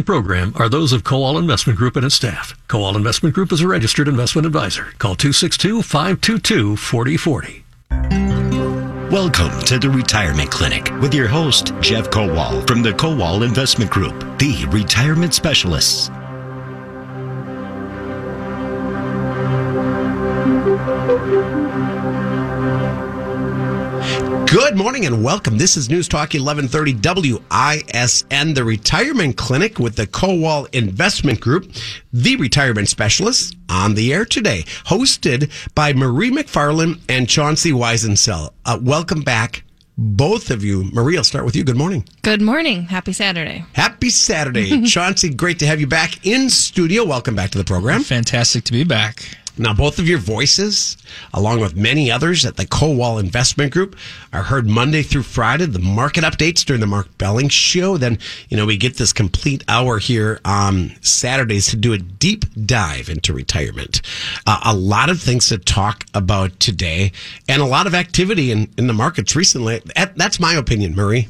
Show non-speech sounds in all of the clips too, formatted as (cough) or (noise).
program are those of Kowal Investment Group and its staff. Kowal Investment Group is a registered investment advisor. Call 262-522-4040. Welcome to the Retirement Clinic with your host, Jeff Kowal from the Kowal Investment Group, the retirement specialists. Good morning and welcome. This is News Talk 1130 WISN, the Retirement Clinic with the Kowal Investment Group, the retirement specialists on the air today, hosted by Marie McFarland and Chauncey Weisensell. Uh, welcome back, both of you. Marie, I'll start with you. Good morning. Good morning. Happy Saturday. Happy Saturday. (laughs) Chauncey, great to have you back in studio. Welcome back to the program. Fantastic to be back. Now, both of your voices, along with many others at the Kowal Investment Group, are heard Monday through Friday. The market updates during the Mark Belling Show. Then, you know, we get this complete hour here on Saturdays to do a deep dive into retirement. Uh, a lot of things to talk about today, and a lot of activity in, in the markets recently. That's my opinion, Marie.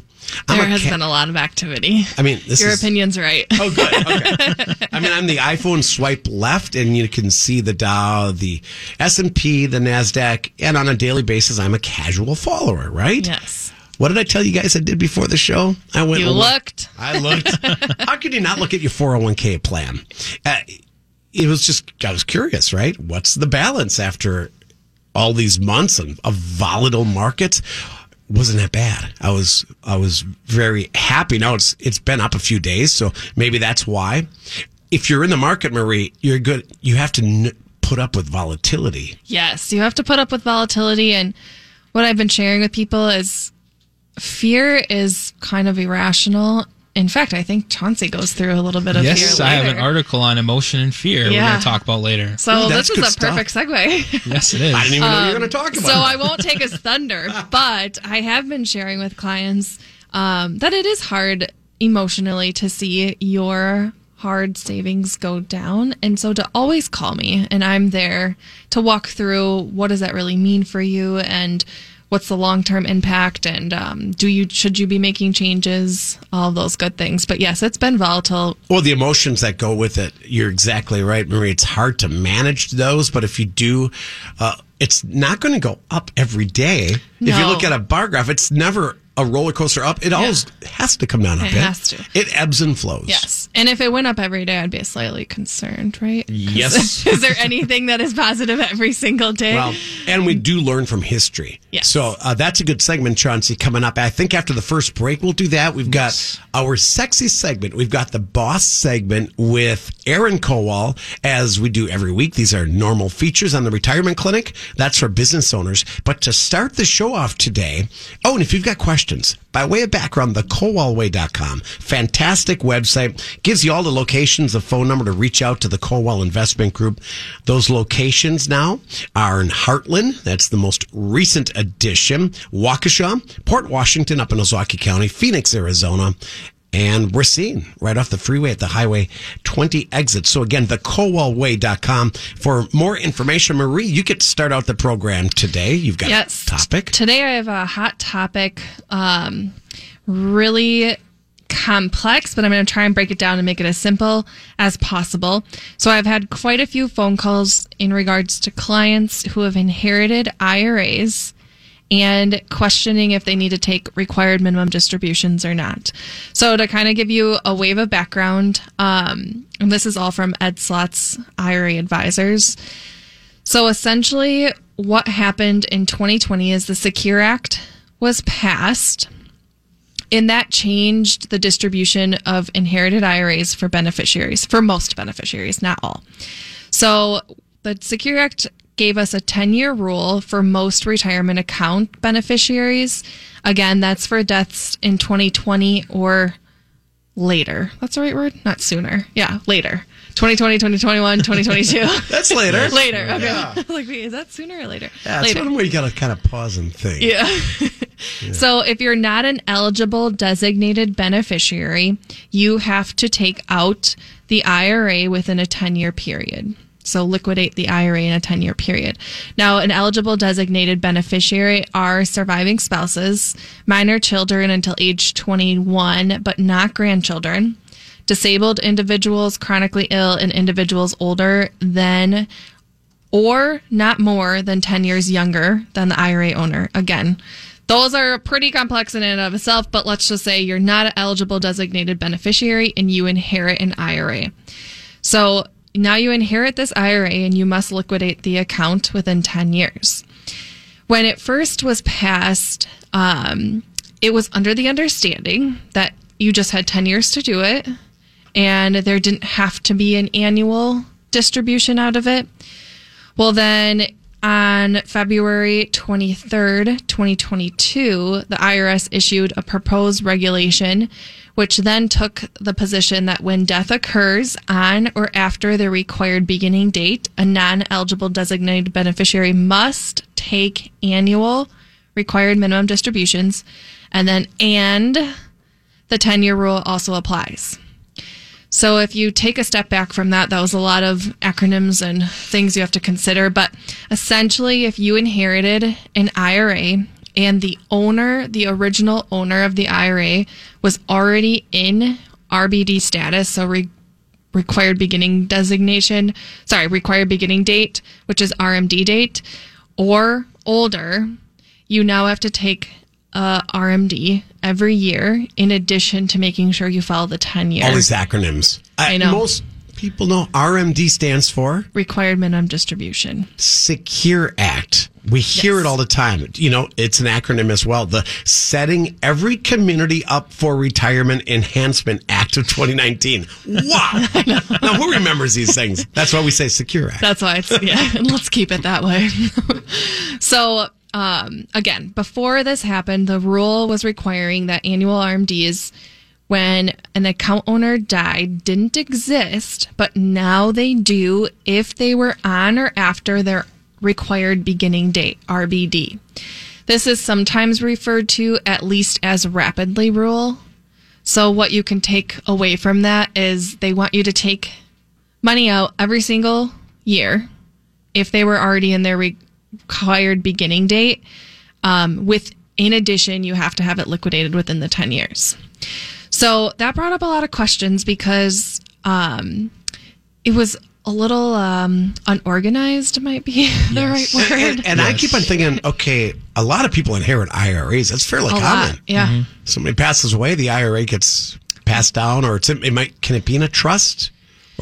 I'm there has ca- been a lot of activity. I mean, your is, opinion's right. Oh, good. Okay. (laughs) I mean, I'm the iPhone swipe left, and you can see the Dow, the S and P, the Nasdaq, and on a daily basis, I'm a casual follower. Right? Yes. What did I tell you guys I did before the show? I went. You looked. I looked. (laughs) How could you not look at your 401k plan? Uh, it was just I was curious, right? What's the balance after all these months of, of volatile markets? Wasn't that bad. I was I was very happy. Now it's it's been up a few days, so maybe that's why. If you're in the market, Marie, you're good. You have to n- put up with volatility. Yes, you have to put up with volatility, and what I've been sharing with people is fear is kind of irrational in fact, I think Chauncey goes through a little bit of yes, fear. Yes, I have an article on emotion and fear. Yeah. We're going to talk about later. So Ooh, this is a stuff. perfect segue. yes, it (laughs) is. I didn't even um, know you were going to talk about. So I won't take his thunder, (laughs) but I have been sharing with clients um, that it is hard emotionally to see your hard savings go down, and so to always call me, and I'm there to walk through what does that really mean for you and what's the long term impact and um, do you should you be making changes? All those good things. But yes it's been volatile. Well the emotions that go with it you're exactly right marie. It's hard to manage those but if you do uh, it's not going to go up every day. No. if you look at a bar graph it's never a roller coaster up, it always has to come down a it bit. It has to. It ebbs and flows. Yes. And if it went up every day, I'd be slightly concerned, right? Yes. (laughs) is there anything that is positive every single day? Well, and we do learn from history. Yes. So uh, that's a good segment, Chauncey, coming up. I think after the first break, we'll do that. We've got yes. our sexy segment. We've got the boss segment with Aaron Kowal, as we do every week. These are normal features on the retirement clinic. That's for business owners. But to start the show off today, oh, and if you've got questions, questions. By way of background, the kowalway.com, fantastic website, gives you all the locations, the phone number to reach out to the Kowal Investment Group. Those locations now are in Hartland, that's the most recent addition, Waukesha, Port Washington up in Ozaukee County, Phoenix, Arizona, and we're seeing right off the freeway at the Highway 20 exit. So again, the kowalway.com for more information. Marie, you get to start out the program today. You've got yes. a topic. Today I have a hot topic, um, really complex, but I'm going to try and break it down and make it as simple as possible. So I've had quite a few phone calls in regards to clients who have inherited IRAs and questioning if they need to take required minimum distributions or not. So to kind of give you a wave of background, um, and this is all from Ed Slott's IRA advisors. So essentially, what happened in 2020 is the Secure Act was passed. And that changed the distribution of inherited IRAs for beneficiaries, for most beneficiaries, not all. So the Secure Act gave us a 10 year rule for most retirement account beneficiaries. Again, that's for deaths in 2020 or later. That's the right word? Not sooner. Yeah, later. 2020, 2021, 2022. (laughs) that's later. (laughs) later. Okay. Yeah. (laughs) like, wait, is that sooner or later? Yeah, later. that's one where you got to kind of pause and think. Yeah. yeah. So if you're not an eligible designated beneficiary, you have to take out the IRA within a 10 year period. So liquidate the IRA in a 10 year period. Now, an eligible designated beneficiary are surviving spouses, minor children until age 21, but not grandchildren, disabled individuals, chronically ill, and individuals older than or not more than 10 years younger than the IRA owner. Again, those are pretty complex in and of itself, but let's just say you're not an eligible designated beneficiary and you inherit an IRA. So now you inherit this IRA and you must liquidate the account within 10 years. When it first was passed, um, it was under the understanding that you just had 10 years to do it and there didn't have to be an annual distribution out of it. Well, then on February 23rd, 2022, the IRS issued a proposed regulation, which then took the position that when death occurs on or after the required beginning date, a non eligible designated beneficiary must take annual required minimum distributions. And then, and the 10 year rule also applies. So if you take a step back from that, that was a lot of acronyms and things you have to consider. But essentially, if you inherited an IRA and the owner, the original owner of the IRA, was already in RBD status, so re- required beginning designation, sorry, required beginning date, which is RMD date, or older, you now have to take uh, RMD every year, in addition to making sure you follow the 10 year. All these acronyms. I know. Most people know RMD stands for Required minimum distribution. Secure Act. We hear Yes. it all the time. You know, it's an acronym as well. The Setting Every Community Up for Retirement Enhancement Act of 2019. Wow. (laughs) now, who remembers these things? That's why we say Secure Act. That's why it's, yeah, and (laughs) let's keep it that way. (laughs) so, um, again, before this happened, the rule was requiring that annual RMDs when an account owner died didn't exist, but now they do if they were on or after their required beginning date, RBD. This is sometimes referred to at least as rapidly rule. So what you can take away from that is they want you to take money out every single year if they were already in their required beginning date. Um, with in addition, you have to have it liquidated within the 10 years. So that brought up a lot of questions because um, it was a little um, unorganized, might be (laughs) the right word. And, and I keep on thinking, okay, a lot of people inherit IRAs. That's fairly a common. lot, yeah. Somebody passes away, the IRA gets passed down, or it's it might can it be in a trust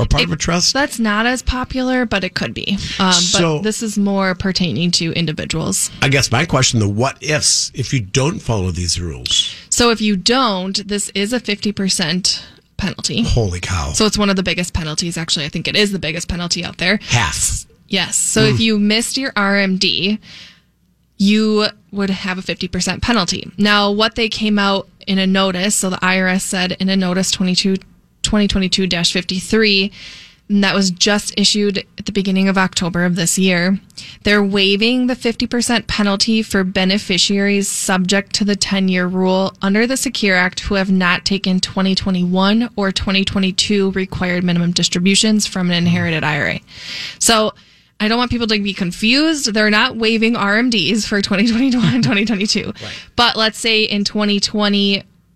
or part of a trust? That's not as popular, but it could be. Um, So- but this is more pertaining to individuals. I guess my question, the what ifs, if you don't follow these rules. So if you don't, this is a 50% penalty. Holy cow! So it's one of the biggest penalties. Actually, I think it is the biggest penalty out there. half. Yes. So if you missed your RMD, you would have a 50% penalty. Now, what they came out in a notice, so the IRS said in a notice 22, 2022-53, and that was just issued at the beginning of October of this year. They're waiving the 50% penalty for beneficiaries subject to the 10 year rule under the Secure Act who have not taken 2021 or 2022 required minimum distributions from an inherited IRA. So I don't want people to be confused. They're not waiving RMDs for 2021 and 2022. But let's say in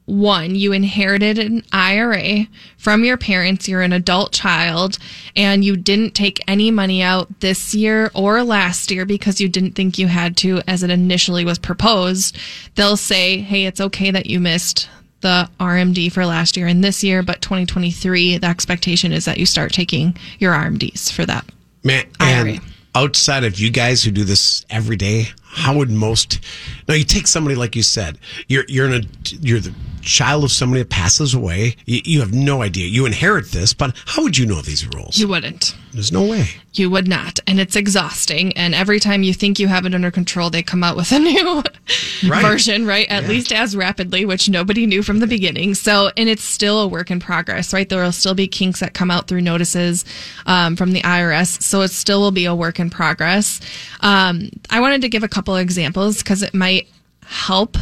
2021, you inherited an IRA from your parents, you're an adult child, and you didn't take any money out this year or last year because you didn't think you had to as it initially was proposed. They'll say, hey, it's okay that you missed the RMD for last year and this year, but 2023, the expectation is that you start taking your RMDs for that Man, IRA. and outside of you guys who do this every day, how would most? Now you take somebody like you said, you're you're in a you're the child of somebody that passes away. You, you have no idea. You inherit this, but how would you know these rules? You wouldn't. There's no way. You would not. And it's exhausting. And every time you think you have it under control, they come out with a new (laughs) Right. version, right? At least as rapidly, which nobody knew from the beginning. So, and it's still a work in progress, right? There will still be kinks that come out through notices um, from the IRS. So it still will be a work in progress. Um, I wanted to give a couple examples because it might help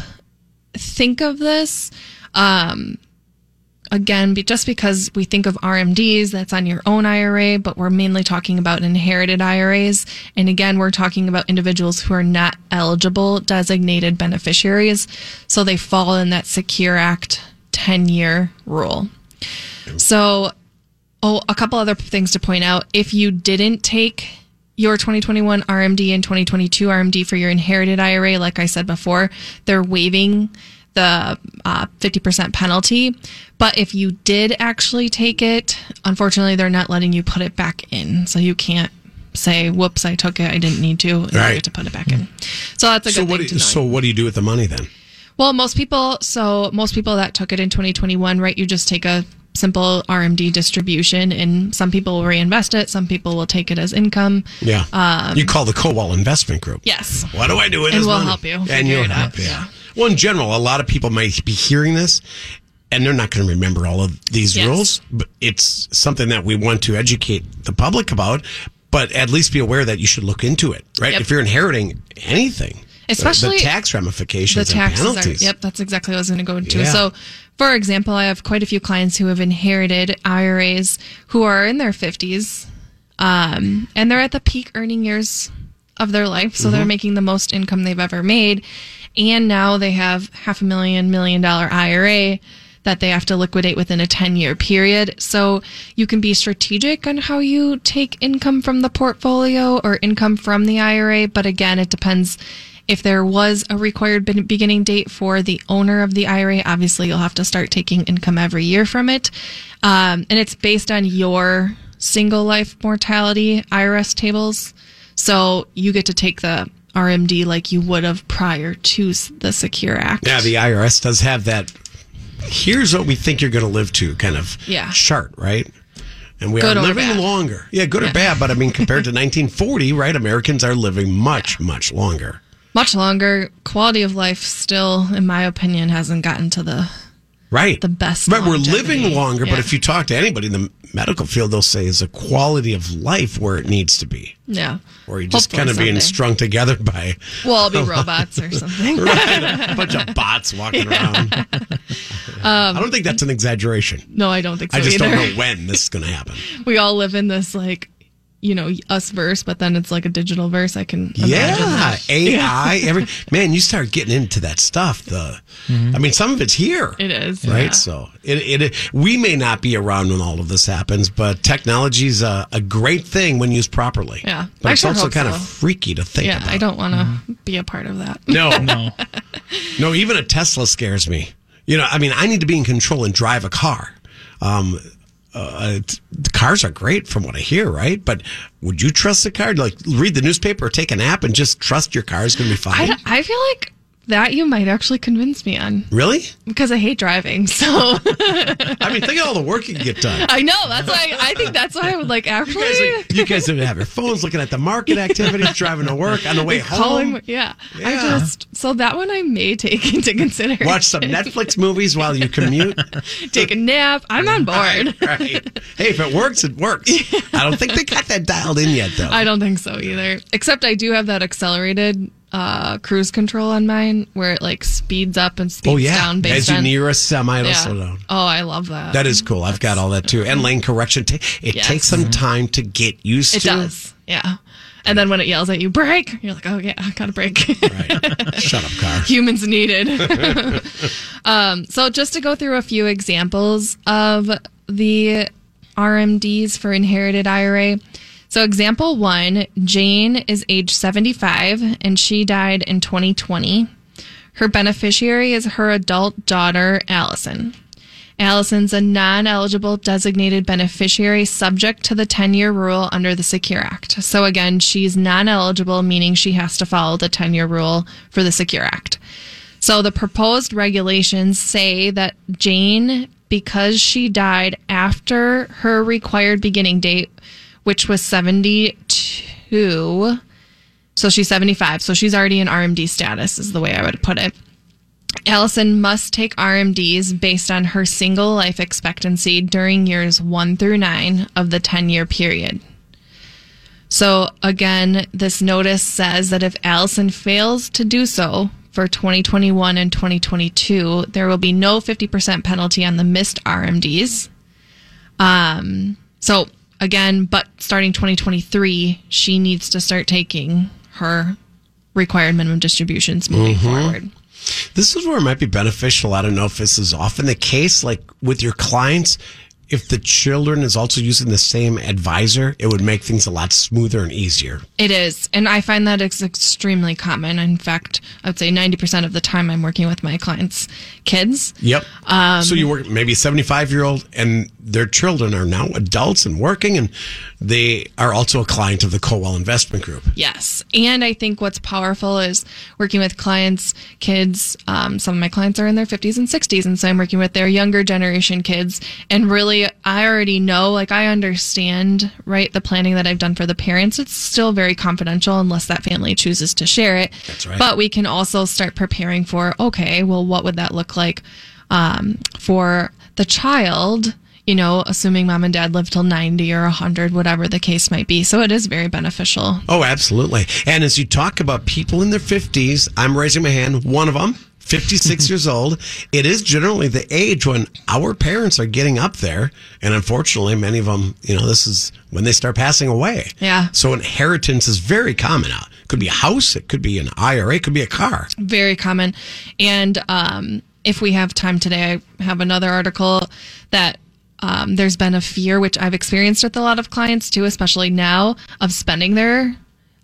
think of this. Um, again, be, just because we think of RMDs, that's on your own IRA, but we're mainly talking about inherited IRAs. And again, we're talking about individuals who are not eligible designated beneficiaries. So they fall in that Secure Act 10 year rule. So, oh, a couple other things to point out. If you didn't take your 2021 RMD and 2022 RMD for your inherited IRA, like I said before, they're waiving the uh, 50% penalty. But if you did actually take it, unfortunately, they're not letting you put it back in. So you can't say, whoops, I took it. I didn't need to. And Right. You get to put it back in. So that's a So good what? thing Do, know. so what do you do with the money then? Well, most people, so most people that took it in 2021, right, you just take a simple RMD distribution and some people will reinvest it. Some people will take it as income. Yeah. Um, you call the Kowal Investment Group. Yes. What do I do with And this we'll money? help you And you'll help. out, Yeah. yeah. Well, in general, a lot of people might be hearing this, and they're not going to remember all of these Yes. rules. But it's something that we want to educate the public about. But at least be aware that you should look into it, right? Yep. If you're inheriting anything, the- Especially the tax ramifications the taxes and penalties. are yep that's exactly what i was going to go into Yeah. so for example i have quite a few clients who have inherited iras who are in their 50s um, and they're at the peak earning years of their life so Mm-hmm. they're making the most income they've ever made and now they have half a million million dollar ira that they have to liquidate within a 10 year period. So you can be strategic on how you take income from the portfolio or income from the IRA. But again, it depends if there was a required beginning date for the owner of the IRA. Obviously, you'll have to start taking income every year from it. Um, and it's based on your single life mortality IRS tables. So you get to take the RMD like you would have prior to the Secure Act. Yeah, the IRS does have that. Here's what we think you're going to live to kind of Yeah. chart, right? And we Good are living longer. Yeah, good or bad, but I mean, compared to (laughs) 1940, right? Americans are living much, much longer. Much longer. Quality of life still, in my opinion, hasn't gotten to the Right. The best Right, we're living longer, but if you talk to anybody in the medical field, they'll say is a quality of life where it needs to be. yeah. Or you're just Hopefully kind of being strung together by Well, I'll be (laughs) robots or something. a bunch of bots walking around. Um, I don't think that's an exaggeration. No, I don't think so I just either. don't know when this is going to happen. (laughs) We all live in this like, you know, us verse, but then it's like a digital verse. I can Yeah, that. AI. Every man, you start getting into that stuff. The, I mean, some of it's here. It is right. yeah. So it, it we may not be around when all of this happens, but technology's a, a great thing when used properly. Yeah. but I it's sure also hope kind of so. freaky to think Yeah, about. I don't want to be a part of that. No, (laughs) No. no. Even a Tesla scares me. You know, I mean, I need to be in control and drive a car. Um, uh, the cars are great from what I hear, right? But would you trust a car? Like read the newspaper or take a nap and just trust your car is going to be fine? I, I feel like that you might actually convince me on really? because I hate driving. So (laughs) I mean, think of all the work you can get done. I know that's why I think that's why I would like You actually guys, are, you guys have your phones looking at the market activities, (laughs) driving to work on the way calling. home. Yeah. I just so that one I may take (laughs) into consideration. Watch some Netflix movies while you commute. take a nap. I'm on board. Right, right. Hey, if it works, it works. I don't think they got that dialed in yet, though. I don't think so either. Except I do have that accelerated uh, cruise control on mine where it like speeds up and speeds oh yeah, down based as you on. near a semi, it'll yeah. slow down. Oh, I love that. That is cool. I've got all that too. And lane correction. ta- It Yes. takes some time to get used it to. does. Yeah. And then when it yells at you, break, you're like, oh yeah, I gotta break. Right. Shut up, car. (laughs) Humans needed. (laughs) um, so just to go through a few examples of the RMDs for inherited IRA. So example one, Jane is age 75 and she died in 2020. Her beneficiary is her adult daughter, Allison. Allison's a non eligible designated beneficiary subject to the 10 year rule under the Secure Act. So, again, she's non eligible, meaning she has to follow the 10 year rule for the Secure Act. So, the proposed regulations say that Jane, because she died after her required beginning date, which was 72, so she's 75, so she's already in RMD status, is the way I would put it. Allison must take RMDs based on her single life expectancy during years one through nine of the 10 year period. So, again, this notice says that if Allison fails to do so for 2021 and 2022, there will be no 50% penalty on the missed RMDs. Um, so, again, but starting 2023, she needs to start taking her required minimum distributions moving forward. This is where it might be beneficial. I don't know if this is often the case, like with your clients, if the children is also using the same advisor, it would make things a lot smoother and easier. It is. And I find that it's extremely common. In fact, I would say 90% of the time I'm working with my clients' kids. Yep. Um, so you work maybe a 75 year old and their children are now adults and working and they are also a client of the Kowal Investment Group. Yes. And I think what's powerful is working with clients, kids. Um, some of my clients are in their 50s and 60s. And so I'm working with their younger generation kids and really I already know, like I understand, right, the planning that I've done for the parents. It's still very confidential unless that family chooses to share it. That's right. But we can also start preparing for, okay, well, what would that look like um, for the child? You know, assuming mom and dad live till 90 or 100, whatever the case might be. So it is very beneficial. Oh, absolutely. And as you talk about people in their 50s, I'm raising my hand, one of them 56 (laughs) years old. It is generally the age when our parents are getting up there. And unfortunately, many of them, you know, this is when they start passing away. Yeah. So inheritance is very common now. It could be a house, it could be an IRA, it could be a car. Very common. And um, if we have time today, I have another article that um, there's been a fear, which I've experienced with a lot of clients too, especially now, of spending their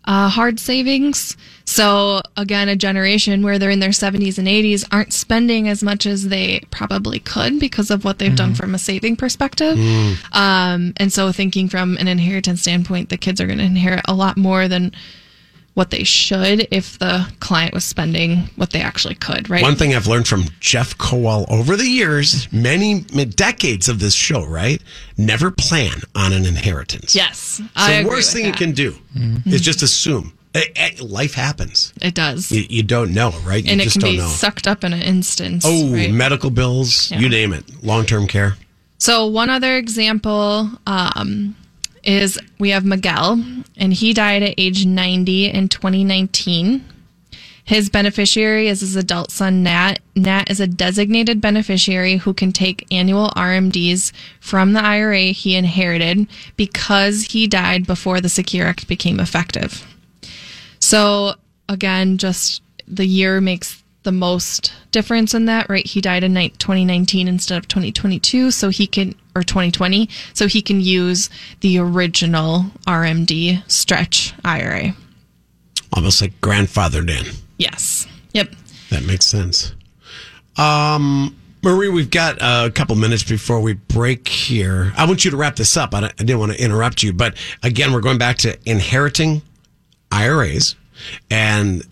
uh, hard savings. So again, a generation where they're in their 70s and 80s aren't spending as much as they probably could because of what they've mm. done from a saving perspective. Mm. Um, and so thinking from an inheritance standpoint, the kids are going to inherit a lot more than what they should if the client was spending what they actually could, right? One thing I've learned from Jeff Kowal over the years, many decades of this show, right? Never plan on an inheritance. Yes. the worst thing that. you can do mm-hmm. is just assume. It, it, life happens. It does. You, you don't know, right? You and it can be know. sucked up in an instant. Oh, right? medical bills, yeah. you name it, long term care. So, one other example um, is we have Miguel, and he died at age 90 in 2019. His beneficiary is his adult son, Nat. Nat is a designated beneficiary who can take annual RMDs from the IRA he inherited because he died before the Secure Act became effective. So, again, just the year makes the most difference in that, right? He died in 2019 instead of 2022, so he can, or 2020, so he can use the original RMD stretch IRA. Almost like grandfathered in. Yes. Yep. That makes sense. Um, Marie, we've got a couple minutes before we break here. I want you to wrap this up. I didn't want to interrupt you, but again, we're going back to inheriting IRAs and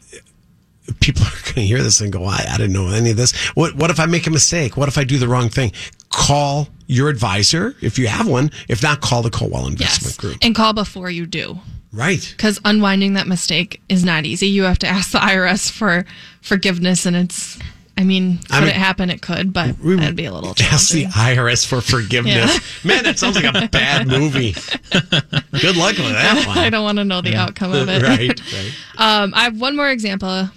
people are going to hear this and go, I, I didn't know any of this. What, what if I make a mistake? What if I do the wrong thing? Call your advisor if you have one. If not, call the Kowal Investment yes. Group. And call before you do. Right. Because unwinding that mistake is not easy. You have to ask the IRS for forgiveness, and it's. I mean, could I mean, it happen? It could, but we, that'd be a little. (laughs) Ask the IRS for forgiveness. Yeah. (laughs) Man, that sounds like a bad (laughs) movie. Good luck with that one. I don't want to know the yeah. outcome of it. right. Right. Um, I have one more example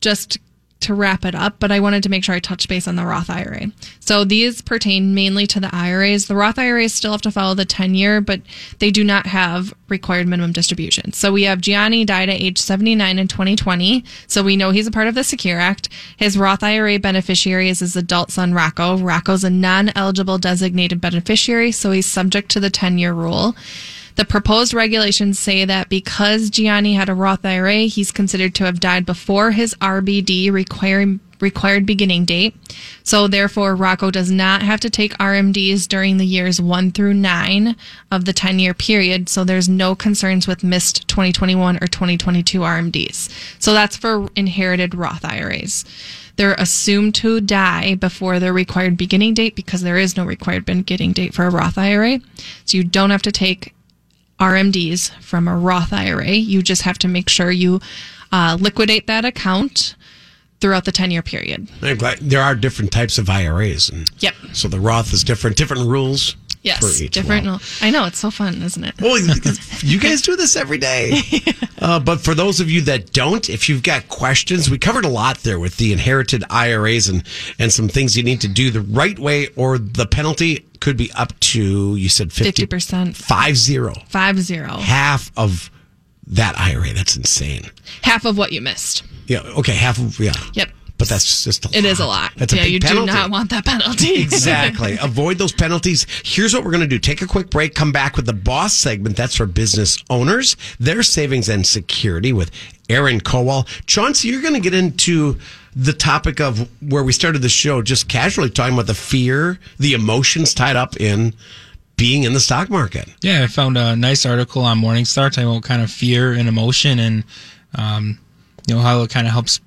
just to wrap it up, but I wanted to make sure I touch base on the Roth IRA. So these pertain mainly to the IRAs. The Roth IRAs still have to follow the 10 year, but they do not have required minimum distribution. So we have Gianni died at age 79 in 2020. So we know he's a part of the Secure Act. His Roth IRA beneficiary is his adult son, Rocco. Rocco's a non eligible designated beneficiary, so he's subject to the 10 year rule. The proposed regulations say that because Gianni had a Roth IRA, he's considered to have died before his RBD requiring required beginning date. So therefore, Rocco does not have to take RMDs during the years one through nine of the 10 year period. So there's no concerns with missed 2021 or 2022 RMDs. So that's for inherited Roth IRAs. They're assumed to die before their required beginning date because there is no required beginning date for a Roth IRA. So you don't have to take RMDs from a Roth IRA. You just have to make sure you uh, liquidate that account throughout the 10 year period. There are different types of IRAs. And yep. So the Roth is different, different rules. Yes, different. I know it's so fun, isn't it? Well, you guys (laughs) do this every day. (laughs) Uh, but for those of you that don't, if you've got questions, we covered a lot there with the inherited IRAs and and some things you need to do the right way, or the penalty could be up to you said fifty percent, five zero, five zero, half of that IRA. That's insane. Half of what you missed. Yeah. Okay. Half of yeah. Yep but that's just a lot. is a lot. That's a yeah, big you penalty. do not want that penalty. (laughs) exactly. Avoid those penalties. Here's what we're going to do. Take a quick break, come back with the boss segment. That's for business owners, their savings and security with Aaron Kowal. Chauncey, you're going to get into the topic of where we started the show, just casually talking about the fear, the emotions tied up in being in the stock market. Yeah, I found a nice article on Morningstar talking about kind of fear and emotion and, um, you know, how it kind of helps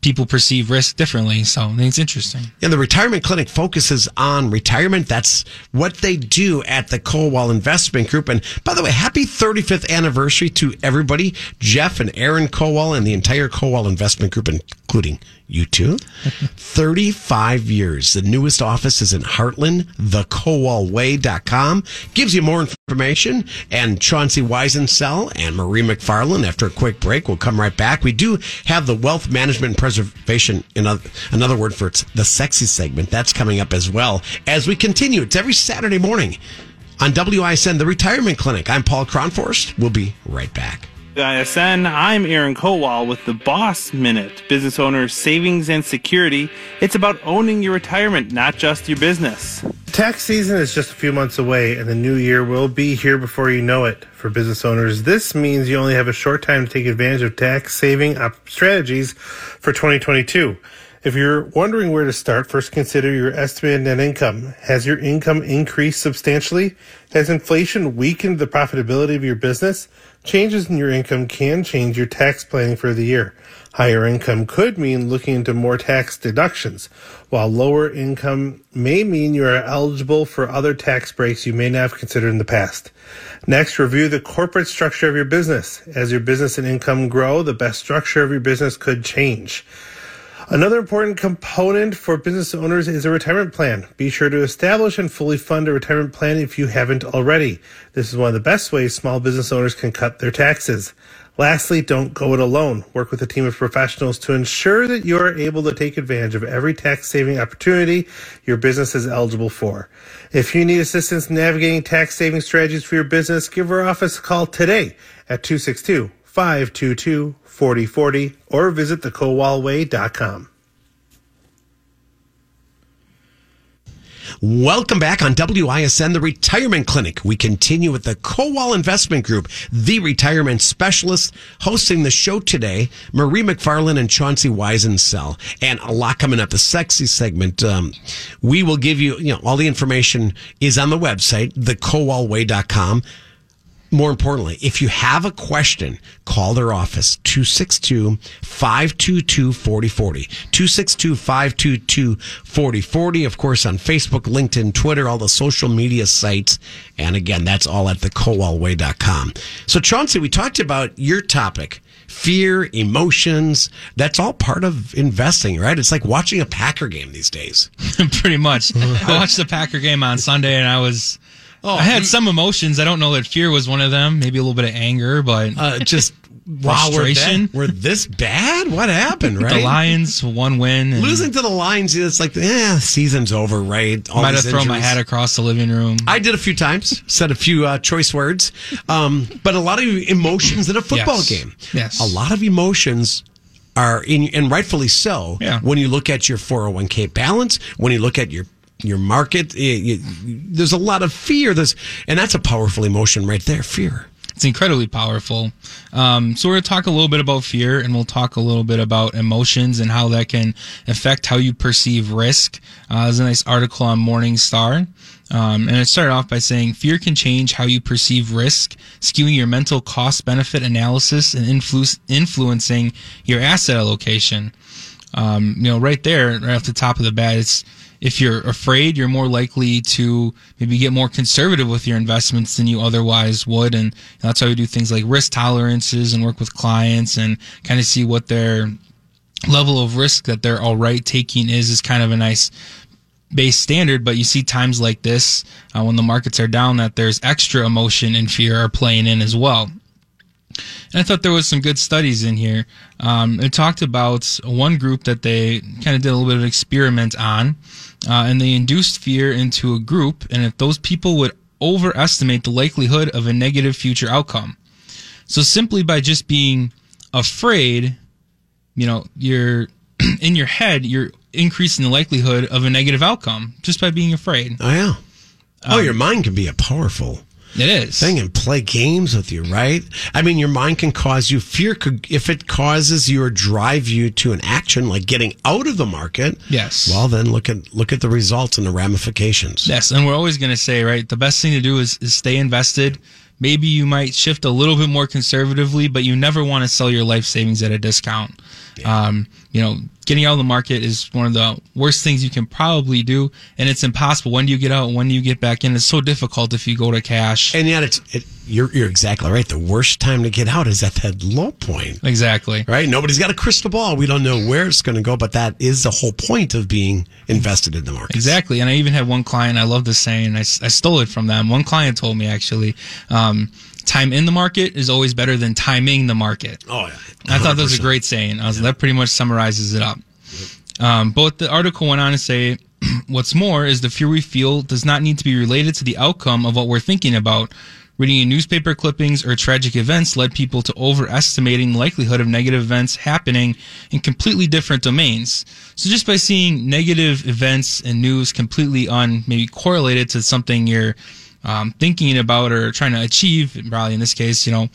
people perceive risk differently. So it's interesting. And the retirement clinic focuses on retirement. That's what they do at the Kowal Investment Group. And by the way, happy 35th anniversary to everybody, Jeff and Aaron Kowal and the entire Kowal Investment Group, including you two. (laughs) 35 years. The newest office is in Hartland, thekowalway.com. Gives you more information. And Chauncey Weisensell and Marie McFarland, after a quick break, will come right back. We do have the wealth management preservation, in other, another word for it's the sexy segment. That's coming up as well as we continue. It's every Saturday morning on WISN, the retirement clinic. I'm Paul Cronforst. We'll be right back. ISN, I'm Aaron Kowal with the Boss Minute, business owner savings and security. It's about owning your retirement, not just your business. Tax season is just a few months away, and the new year will be here before you know it. For business owners, this means you only have a short time to take advantage of tax saving op- strategies for 2022. If you're wondering where to start, first consider your estimated net income. Has your income increased substantially? Has inflation weakened the profitability of your business? Changes in your income can change your tax planning for the year. Higher income could mean looking into more tax deductions, while lower income may mean you are eligible for other tax breaks you may not have considered in the past. Next, review the corporate structure of your business. As your business and income grow, the best structure of your business could change. Another important component for business owners is a retirement plan. Be sure to establish and fully fund a retirement plan if you haven't already. This is one of the best ways small business owners can cut their taxes. Lastly, don't go it alone. Work with a team of professionals to ensure that you are able to take advantage of every tax saving opportunity your business is eligible for. If you need assistance navigating tax saving strategies for your business, give our office a call today at 262 522 4040 or visit thekowalway.com. Welcome back on WISN, the Retirement Clinic. We continue with the Kowal Investment Group, the retirement specialist, hosting the show today, Marie McFarland and Chauncey Weisensell. And a lot coming up, the sexy segment. Um, we will give you, you know, all the information is on the website, thekowalway.com. More importantly, if you have a question, call their office 262 522 4040. 262 522 4040. Of course, on Facebook, LinkedIn, Twitter, all the social media sites. And again, that's all at thekowalway.com. So, Chauncey, we talked about your topic fear, emotions. That's all part of investing, right? It's like watching a Packer game these days. (laughs) Pretty much. I watched the Packer game on Sunday and I was. Oh, I had some emotions. I don't know that fear was one of them. Maybe a little bit of anger, but Uh, (laughs) just wow, we're, Frustration? that- we're this bad? What happened, right? the Lions one win. And Losing to the Lions, it's like, yeah, season's over, right? All might have thrown my hat across the living room. I did a few times, said a few uh, choice words, um, but a lot of emotions in a football Yes. game. Yes. a lot of emotions are in, and rightfully so. Yeah. When you look at your four hundred one k balance, when you look at your your market, you, there's a lot of fear. There's, and that's a powerful emotion right there. Fear. It's incredibly powerful. Um, so we're going to talk a little bit about fear, and we'll talk a little bit about emotions and how that can affect how you perceive risk. Uh, there's a nice article on Morningstar. Um, and it started off by saying fear can change how you perceive risk, skewing your mental cost benefit analysis and influ- influencing your asset allocation. Um, you know, right there, right off the top of the bat, it's if you're afraid, you're more likely to maybe get more conservative with your investments than you otherwise would. And that's why we do things like risk tolerances and work with clients and kind of see what their level of risk that they're all right taking is, is kind of a nice base standard. But you see times like this, uh, when the markets are down, that there's extra emotion and fear are playing in as well. And I thought there was some good studies in here. Um, it talked about one group that they kind of did a little bit of experiment on, uh, and they induced fear into a group, and if those people would overestimate the likelihood of a negative future outcome. So simply by just being afraid, you know, you're (clears throat) in your head, you're increasing the likelihood of a negative outcome just by being afraid. Oh yeah. Oh, Um, your mind can be a powerful It is. thing and play games with you, right? I mean, your mind can cause you fear. Could if it causes you or drive you to an action like getting out of the market. Yes. Well, then look at look at the results and the ramifications. Yes, and we're always going to say, right, the best thing to do is, is stay invested. Maybe you might shift a little bit more conservatively, but you never want to sell your life savings at a discount. Um, you know, getting out of the market is one of the worst things you can probably do, and it's impossible. When do you get out? When do you get back in? It's so difficult if you go to cash. And yet, it's it, you're you're exactly right. The worst time to get out is at that low point. Exactly. Right? Nobody's got a crystal ball. We don't know where it's going to go, but that is the whole point of being invested in the market. Exactly. And I even had one client, I love this saying, I, I stole it from them. One client told me actually, um, time in the market is always better than timing the market. Oh, yeah. I thought that was a great saying. I was, That pretty much summarizes it up. Um, but the article went on to say, (clears throat) what's more is the fear we feel does not need to be related to the outcome of what we're thinking about. Reading in newspaper clippings or tragic events led people to overestimating the likelihood of negative events happening in completely different domains. So just by seeing negative events and news completely on maybe correlated to something you're um, thinking about or trying to achieve, probably in this case, you know,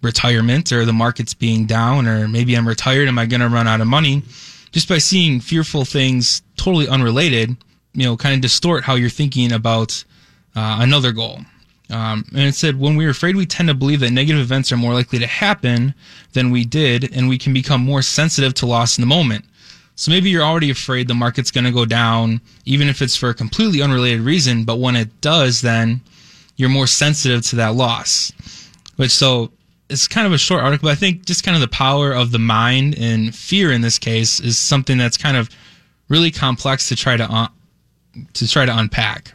retirement or the market's being down or maybe I'm retired, am I going to run out of money? Just by seeing fearful things totally unrelated, you know, kind of distort how you're thinking about uh, another goal. Um, and it said, when we're afraid, we tend to believe that negative events are more likely to happen than we did, and we can become more sensitive to loss in the moment. So maybe you're already afraid the market's going to go down, even if it's for a completely unrelated reason. But when it does, then you're more sensitive to that loss. Which so it's kind of a short article, but I think just kind of the power of the mind and fear in this case is something that's kind of really complex to try to uh, to try to unpack.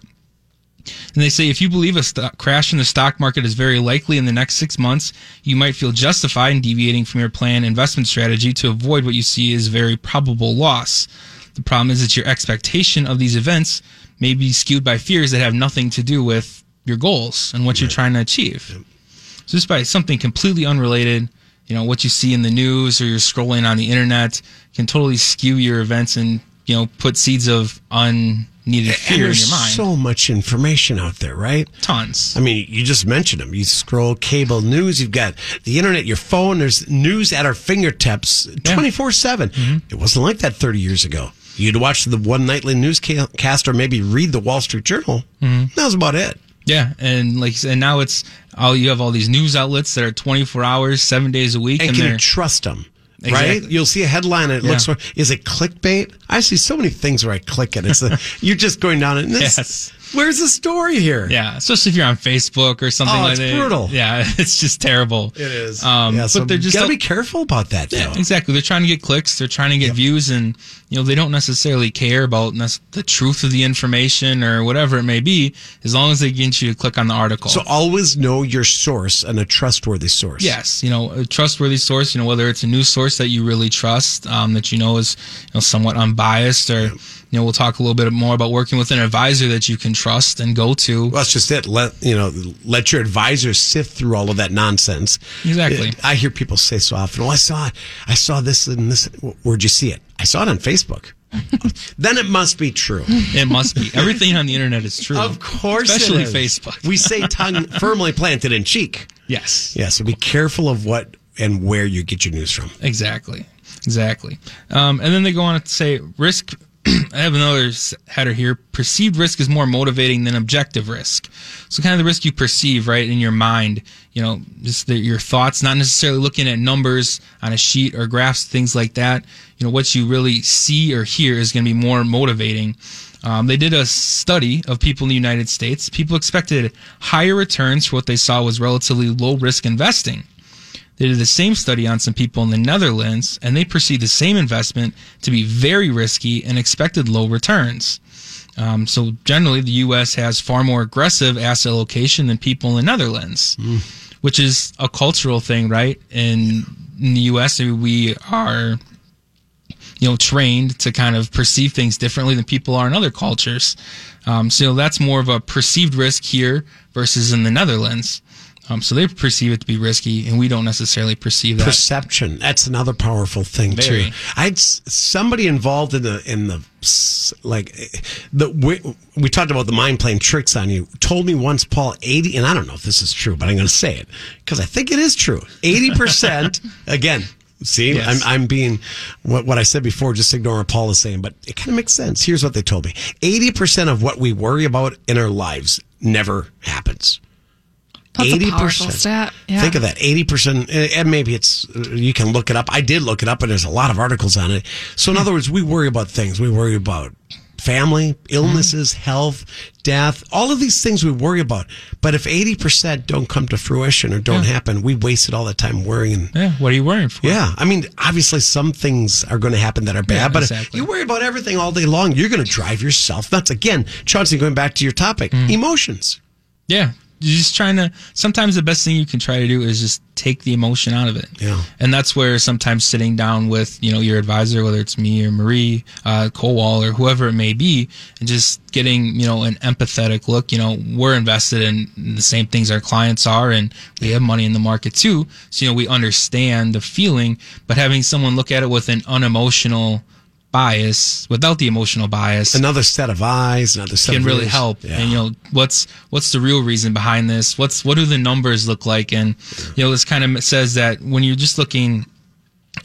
And they say if you believe a stock crash in the stock market is very likely in the next six months, you might feel justified in deviating from your planned investment strategy to avoid what you see as very probable loss. The problem is that your expectation of these events may be skewed by fears that have nothing to do with your goals and what you're trying to achieve. So just by something completely unrelated, you know, what you see in the news or you're scrolling on the internet can totally skew your events and, you know, put seeds of unneeded fear in your mind. so much information out there, right? Tons. I mean, you just mentioned them. You scroll cable news, you've got the internet, your phone, there's news at our fingertips 24 7. Mm-hmm. It wasn't like that 30 years ago. You'd watch the one nightly newscast or maybe read the Wall Street Journal. Mm-hmm. That was about it. Yeah, and like and now it's all you have all these news outlets that are 24 hours, 7 days a week And and, can you trust them? Right? You'll see a headline and it Yeah. looks, is it clickbait? I see so many things where I click it. It's a, (laughs) you're just going down and this, Yes. Where's the story here? Yeah, especially if you're on Facebook or something Oh, like it's that. brutal. Yeah, (laughs) it's just terrible. It is. Um, yeah, so but they're just gotta be careful about that, Yeah, though. exactly. They're trying to get clicks. They're trying to get views, and you know they don't necessarily care about nec- the truth of the information or whatever it may be, as long as they get you to click on the article. So always know your source and a trustworthy source. Yes, you know, a trustworthy source. You know, whether it's a news source that you really trust, um, that you know is you know somewhat unbiased, or you know, we'll talk a little bit more about working with an advisor that you can trust and go to. Well, that's just it. Let you know, let your advisor sift through all of that nonsense. Exactly. I hear people say so often, "Oh, I saw, I saw this and this. Where'd you see it? I saw it on Facebook." (laughs) then it must be true. It must be everything on the internet is true. Of course, especially is. Facebook. we say tongue (laughs) firmly planted in cheek. yes, Yeah, so be careful of what and where you get your news from. Exactly. Exactly. Um, and then they go on to say risk. (clears throat) I have another header here. Perceived risk is more motivating than objective risk. So, kind of the risk you perceive, right, in your mind, you know, just the, your thoughts, not necessarily looking at numbers on a sheet or graphs, things like that. You know, what you really see or hear is going to be more motivating. Um, they did a study of people in the United States. People expected higher returns for what they saw was relatively low risk investing. They did the same study on some people in the Netherlands, and they perceived the same investment to be very risky and expected low returns. Um, so generally, the U.S. has far more aggressive asset allocation than people in the Netherlands, which is a cultural thing, right? In, in the U.S., we are you know trained to kind of perceive things differently than people are in other cultures. Um, so that's more of a perceived risk here versus in the Netherlands. Um, so they perceive it to be risky, and we don't necessarily perceive that. Perception. That's another powerful thing Very. too. I had somebody involved in the in the like the we, we talked about the mind playing tricks on you. Told me once, Paul, eighty, and I don't know if this is true, but I'm going to say it because I think it is true. Eighty percent (laughs) again. See, Yes. I'm, I'm being what, what I said before. Just ignore what Paul is saying, but it kind of makes sense. Here's what they told me: eighty percent of what we worry about in our lives never happens. That's a powerful stat. Yeah. Think of that. 80%, eh, and maybe it's, you can look it up. I did look it up and there's a lot of articles on it. So in other words, we worry about things. We worry about family, illnesses, health, death, all of these things we worry about. But if 80% don't come to fruition or don't happen, we wasted all that time worrying. yeah, what are you worrying for? Yeah. I mean, obviously some things are going to happen that are bad, Yeah, but exactly. you worry about everything all day long, you're going to drive yourself nuts. Again, Chauncey, going back to your topic, Mm. emotions. Yeah. You're just trying to, sometimes the best thing you can try to do is just take the emotion out of it. Yeah. And that's where sometimes sitting down with, you know, your advisor, whether it's me or Marie, uh, Kowal or whoever it may be, and just getting, you know, an empathetic look, you know, we're invested in the same things our clients are and we have money in the market too. So, you know, we understand the feeling, but having someone look at it with an unemotional bias, without the emotional bias, Another set of eyes, another set can of really ears. help. Yeah. And you know, what's what's the real reason behind this? What's what do the numbers look like? And you know, this kind of says that when you're just looking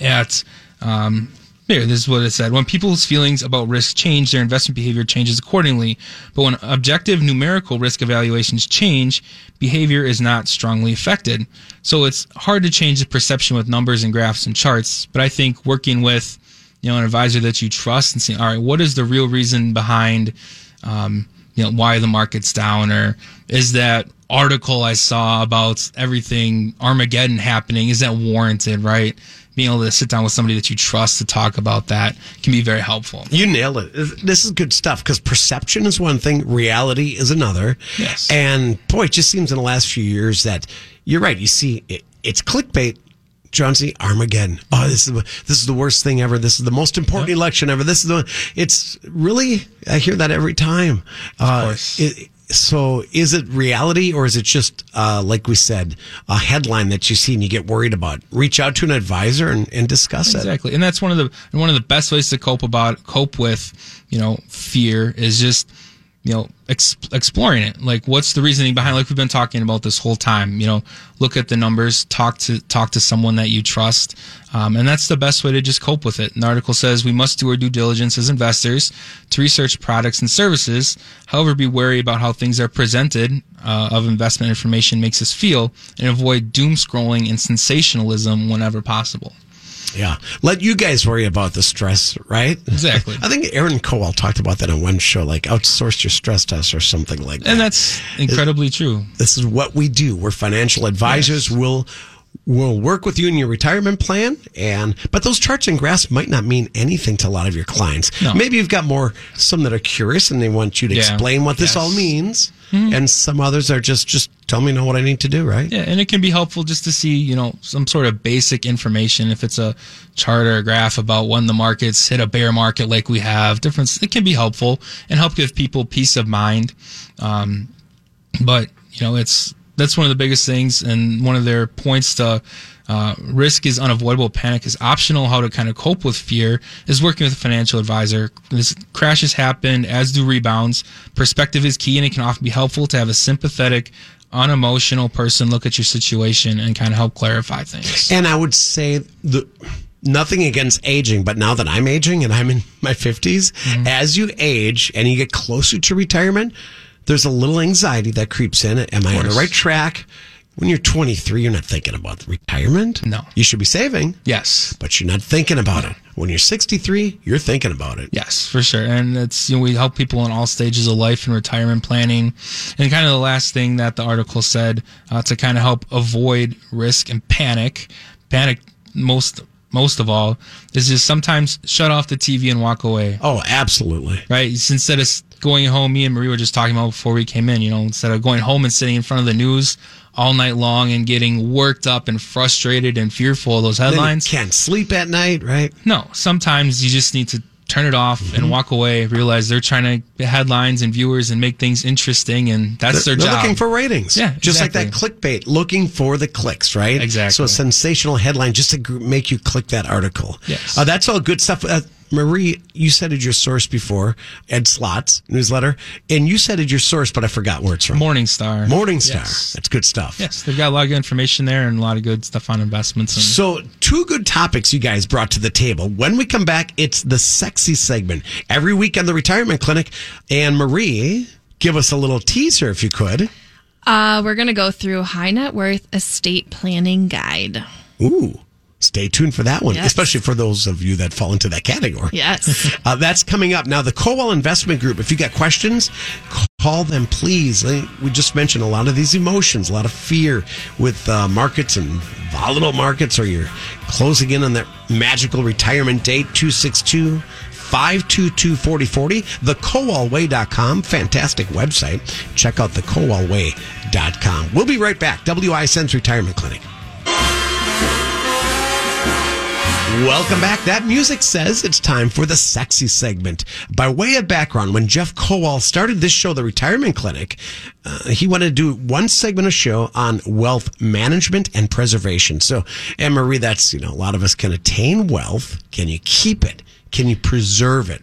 at um, here, this is what it said. When people's feelings about risk change, their investment behavior changes accordingly. But when objective numerical risk evaluations change, behavior is not strongly affected. So it's hard to change the perception with numbers and graphs and charts. But I think working with you know an advisor that you trust and saying, all right, what is the real reason behind um, you know why the market's down, or is that article I saw about everything Armageddon happening is that warranted, right? Being able to sit down with somebody that you trust to talk about that can be very helpful. You nailed it. This is good stuff because perception is one thing, reality is another. Yes. And boy, it just seems in the last few years that you're right. You see, it, it's clickbait. John C. Armageddon. Oh, this is the- this is the worst thing ever. This is the most important election ever. This is the. It's really. I hear that every time. Of course. It, so, is it reality or is it just, uh, like we said, a headline that you see and you get worried about? Reach out to an advisor and, and discuss it. Exactly, and that's one of the one of the best ways to cope about cope with you know fear is just you know ex- exploring it. Like, what's the reasoning behind? Like we've been talking about this whole time. You know, look at the numbers, talk to talk to someone that you trust, um, and that's the best way to just cope with it. The article says we must do our due diligence as investors to research products and services. However, be wary about how things are presented uh, of investment information makes us feel, and avoid doom scrolling and sensationalism whenever possible. Yeah. Let you guys worry about the stress, right? Exactly. (laughs) I think Aaron Kowal talked about that on one show, like outsource your stress test or something like that. And that's incredibly true. this is what we do. We're financial advisors. We'll we'll work with you in your retirement plan and but those charts and graphs might not mean anything to a lot of your clients. No. Maybe you've got more some that are curious and they want you to Yeah. explain what this Yes. Mm-hmm. all means. And some others are just just tell me know what I need to do, right? Yeah, and it can be helpful just to see, you know, some sort of basic information. If it's a chart or a graph about when the markets hit a bear market like we have, different. It can be helpful and help give people peace of mind. Um, but you know, it's that's one of the biggest things, and one of their points to uh, risk is unavoidable, panic is optional. How to kind of cope with fear is working with a financial advisor. This crashes happen, as do rebounds. Perspective is key, and it can often be helpful to have a sympathetic, unemotional person look at your situation and kind of help clarify things. And I would say the nothing against aging, but now that I'm aging and I'm in my 50s, Mm-hmm. as you age and you get closer to retirement, there's a little anxiety that creeps in. Am I on the right track? When you're 23, you're not thinking about retirement. No. You should be saving, Yes. but you're not thinking about it. When you're 63, you're thinking about it. Yes, for sure. And it's you know we help people in all stages of life and retirement planning. And kind of the last thing that the article said uh, to kind of help avoid risk and panic, panic most most of all is just sometimes shut off the TV and walk away. Oh, absolutely. Right? Instead of going home, me and Marie were just talking about before we came in. You know, instead of going home and sitting in front of the news all night long and getting worked up and frustrated and fearful of those headlines. can't sleep at night, right? No, sometimes you just need to turn it off Mm-hmm. and walk away. Realize they're trying to get headlines and viewers and make things interesting, and that's They're, their they're job. looking for ratings. Yeah, Just like that clickbait, looking for the clicks, right? Exactly. So a sensational headline just to make you click that article. Yes. Uh, that's all good stuff. Uh, Marie, you cited your source before, Ed Slott's newsletter, and you cited your source, but I forgot where it's from. Morningstar. Morningstar. Yes. That's good stuff. Yes, they've got a lot of good information there and a lot of good stuff on investments. And So, two good topics you guys brought to the table. When we come back, it's the sexy segment every week on the retirement clinic. And Marie, give us a little teaser if you could. Uh, we're going to go through high net worth estate planning guide. Ooh, stay tuned for that one, Yes. especially for those of you that fall into that category. Yes. Uh, that's coming up now. The Kowal Investment Group. If you got questions, call them, please. We just mentioned a lot of these emotions, a lot of fear with uh, markets and volatile markets, or you're closing in on that magical retirement date. Two six two. 522 4040, thekowalway.com. Fantastic website. Check out thekowalway.com. We'll be right back. WISN's Retirement Clinic. Welcome back. That music says it's time for the sexy segment. By way of background, when Jeff Kowal started this show, The Retirement Clinic, uh, he wanted to do one segment of show on wealth management and preservation. So, Anne Marie, that's, you know, a lot of us can attain wealth. Can you keep it? Can you preserve it?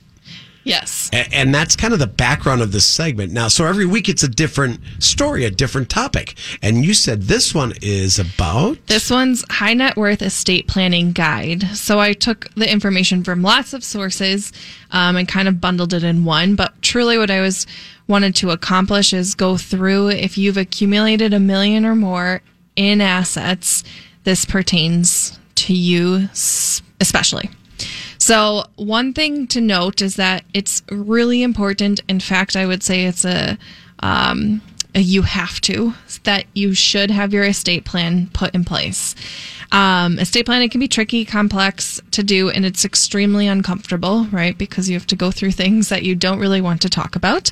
Yes. A- And that's kind of the background of this segment. Now, so every week it's a different story, a different topic. And you said this one is about. This one's high net worth estate planning guide. So I took the information from lots of sources um, and kind of bundled it in one. But truly, what I was wanted to accomplish is go through if you've accumulated a million or more in assets, this pertains to you especially. So, one thing to note is that it's really important. In fact, I would say it's a, um, you have to, that you should have your estate plan put in place. Um, estate planning can be tricky, complex to do, and it's extremely uncomfortable, right? Because you have to go through things that you don't really want to talk about.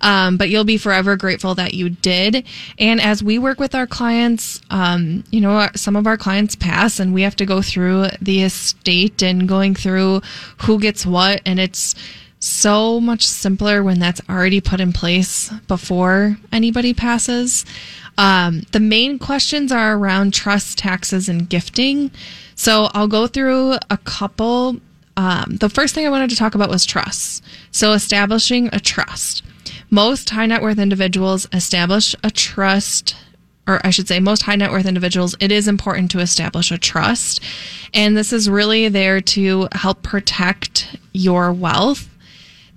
Um, but you'll be forever grateful that you did. And as we work with our clients, um, you know, some of our clients pass and we have to go through the estate and going through who gets what. And it's, so much simpler when that's already put in place before anybody passes. Um, the main questions are around trust, taxes, and gifting. So I'll go through a couple. Um, the first thing I wanted to talk about was trust. So establishing a trust. Most high net worth individuals establish a trust or I should say, most high net worth individuals, it is important to establish a trust. And this is really there to help protect your wealth.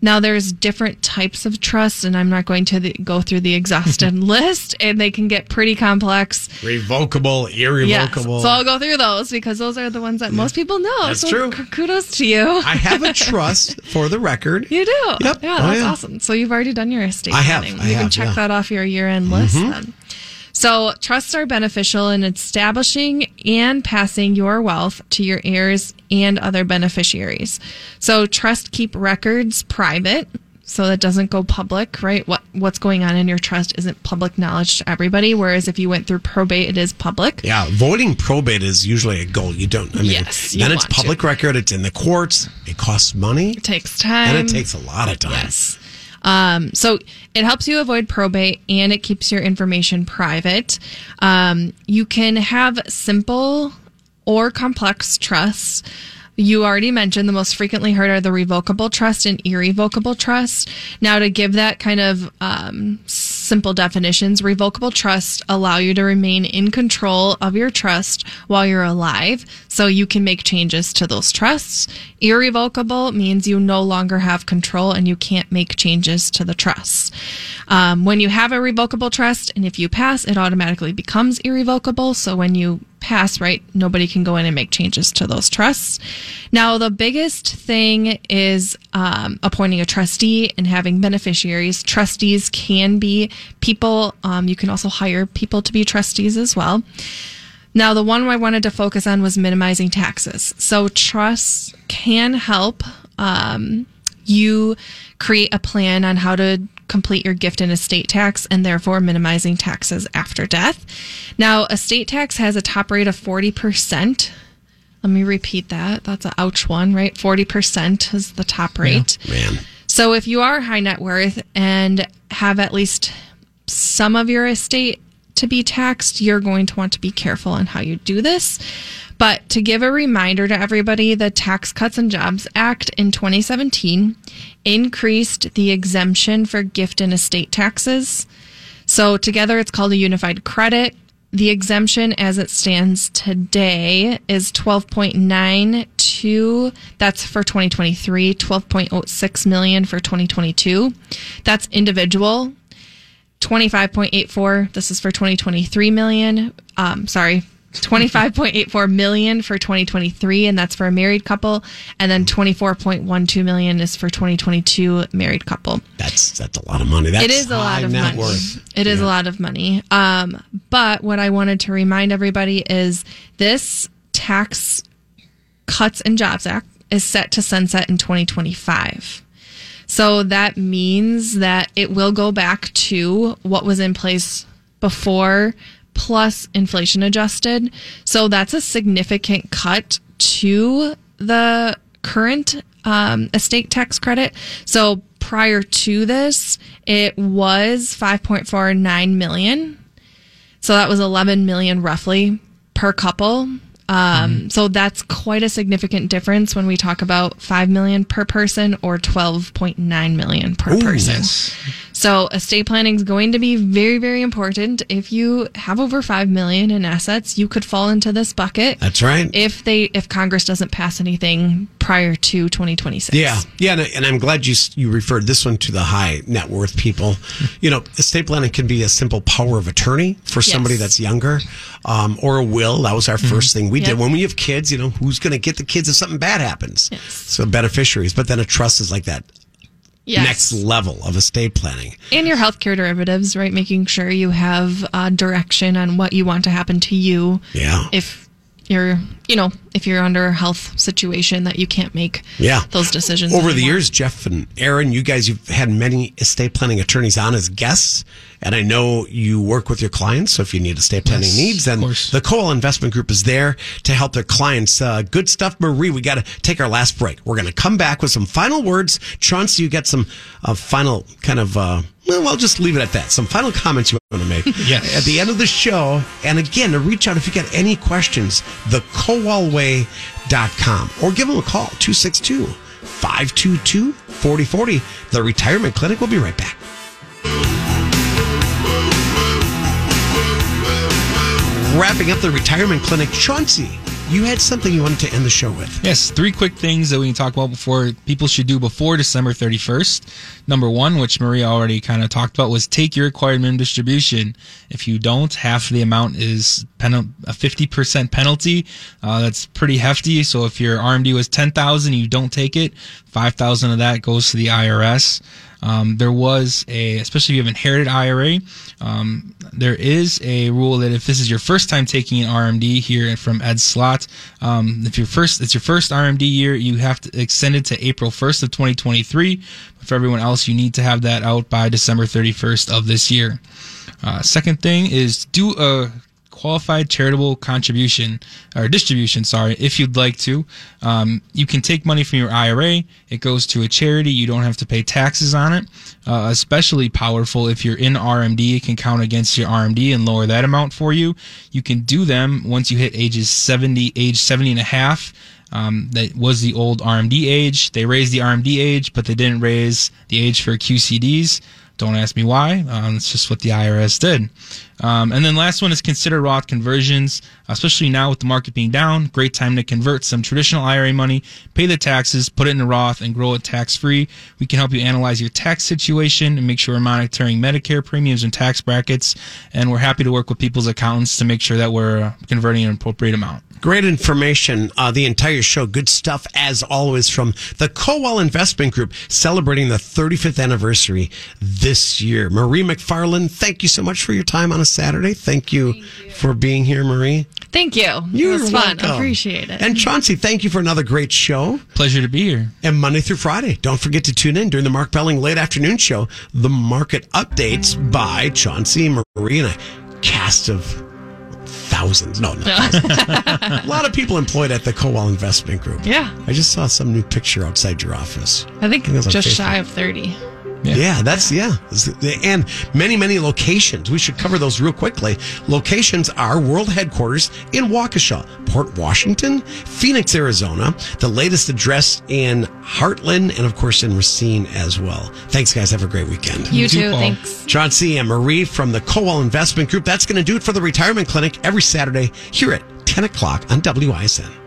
Now, there's different types of trust, and I'm not going to the, go through the exhaustive (laughs) list, and they can get pretty complex. Revocable, Yes. irrevocable. So I'll go through those because those are the ones that most people know. That's so true. kudos to you. I have a (laughs) trust for the record. You do. Yep. Yeah, Oh, that's yeah. awesome. So you've already done your estate I have. planning. I you can check yeah. that off your year-end list mm-hmm. then. So trusts are beneficial in establishing and passing your wealth to your heirs and other beneficiaries. So trust keep records private so that doesn't go public, right? What what's going on in your trust isn't public knowledge to everybody whereas if you went through probate it is public. Yeah, voiding probate is usually a goal. You don't. I mean, Yes, then it's want to. public record. It's in the courts. It costs money, It takes time. and it takes a lot of time. Yes. Um, so it helps you avoid probate and it keeps your information private. Um, you can have simple or complex trusts. You already mentioned the most frequently heard are the revocable trust and irrevocable trust. Now, to give that kind of um, simple definitions, revocable trusts allow you to remain in control of your trust while you're alive, so you can make changes to those trusts. Irrevocable means you no longer have control and you can't make changes to the trusts. Um, when you have a revocable trust and if you pass, it automatically becomes irrevocable. So when you pass, right, nobody can go in and make changes to those trusts. Now, the biggest thing is um, appointing a trustee and having beneficiaries. Trustees can be people, um, you can also hire people to be trustees as well. Now, the one I wanted to focus on was minimizing taxes. So, trusts can help um, you create a plan on how to complete your gift and estate tax and therefore minimizing taxes after death. Now, estate tax has a top rate of 40%. Let me repeat that. That's a ouch one, right? 40% is the top rate. Man. So if you are high net worth and have at least some of your estate to be taxed, you're going to want to be careful on how you do this. But to give a reminder to everybody, the Tax Cuts and Jobs Act in 2017 increased the exemption for gift and estate taxes. So together it's called a unified credit. The exemption as it stands today is 12.92. That's for 2023, 12.06 million for 2022. That's individual. 25.84. This is for 2023 million. Um, sorry. 25.84 million for 2023 and that's for a married couple and then 24.12 million is for 2022 married couple That's that's a lot of money. That's it is a lot of money. worth. It is a lot of money. Um, but what I wanted to remind everybody is this tax cuts and jobs act is set to sunset in 2025. So that means that it will go back to what was in place before plus inflation adjusted. So that's a significant cut to the current um, estate tax credit. So prior to this, it was 5.49 million. So that was 11 million roughly per couple. Um, So that's quite a significant difference when we talk about 5 million per person or 12.9 million per person. So estate planning is going to be very, very important. If you have over 5 million in assets, you could fall into this bucket. That's right. If they, if Congress doesn't pass anything prior to 2026. Yeah, yeah, and, and I'm glad you you referred this one to the high net worth people. You know, estate planning can be a simple power of attorney for somebody Yes. that's younger, um, or a will. That was our first thing we did when we have kids. You know, who's going to get the kids if something bad happens? Yes. So beneficiaries, but then a trust is like that Yes. next level of estate planning. and your healthcare directives, right? Making sure you have uh, direction on what you want to happen to you. Yeah. If you're, you know, if you're under a health situation that you can't make Yeah. those decisions Over the years, Jeff and Aaron, you guys, you've had many estate planning attorneys on as guests. And I know you work with your clients. So if you need estate planning Yes, needs, then the Kowal Investment Group is there to help their clients. Uh, good stuff, Marie. We got to take our last break. We're going to come back with some final words. Chauncey, you get some uh, final kind of, uh, well, I'll just leave it at that. Some final comments you want to make. (laughs) Yes. At the end of the show. And again, to reach out if you got any questions, thekowalway.com or give them a call, 262 522 4040. The Retirement Clinic will be right back. Wrapping up the Retirement Clinic, Chauncey, you had something you wanted to end the show with. Yes, three quick things that we can talk about before people should do before December 31st. Number one, which Maria already kind of talked about, was take your required minimum distribution. If you don't, half the amount is a 50% penalty. Uh, that's pretty hefty. So if your RMD was 10,000, you don't take it, 5,000 of that goes to the IRS. Um, there was a, especially if you have inherited IRA, um, there is a rule that if this is your first time taking an RMD here from Ed Slott, um, if your first, it's your first RMD year, you have to extend it to April 1st of 2023. But for everyone else, you need to have that out by December 31st of this year. Uh, second thing is do a qualified charitable contribution or distribution, sorry, if you'd like to. Um, you can take money from your IRA. It goes to a charity. You don't have to pay taxes on it. Uh, especially powerful if you're in RMD. It can count against your RMD and lower that amount for you. You can do them once you hit ages 70, age 70 and a half. Um, that was the old RMD age. They raised the RMD age, but they didn't raise the age for QCDs. Don't ask me why. Um, it's just what the IRS did. Um, and then last one is consider Roth conversions, especially now with the market being down. Great time to convert some traditional IRA money, pay the taxes, put it in a Roth, and grow it tax free. We can help you analyze your tax situation and make sure we're monitoring Medicare premiums and tax brackets. And we're happy to work with people's accountants to make sure that we're uh, converting an appropriate amount. Great information. Uh, the entire show. Good stuff as always from the Kowal Investment Group celebrating the 35th anniversary this year. Marie McFarland, thank you so much for your time on a Saturday. Thank you, for being here, Marie. Thank you. You're it was fun. welcome. Appreciate it. And Chauncey, thank you for another great show. Pleasure to be here. And Monday through Friday, don't forget to tune in during the Mark Belling late afternoon show, the market updates by Chauncey, Marie, and a cast of thousands. No, no. (laughs) a lot of people employed at the Kowal Investment Group. Yeah. I just saw some new picture outside your office. I think it was just shy of 30. Yeah. that's yeah. And many, many locations. We should cover those real quickly. Locations are world headquarters in Waukesha, Port Washington, Phoenix, Arizona, the latest address in Hartland, and of course in Racine as well. Thanks, guys. Have a great weekend. You too, too. Paul. Thanks. Chauncey and Marie from the Kowal Investment Group. That's going to do it for the retirement clinic every Saturday here at 10 o'clock on WISN.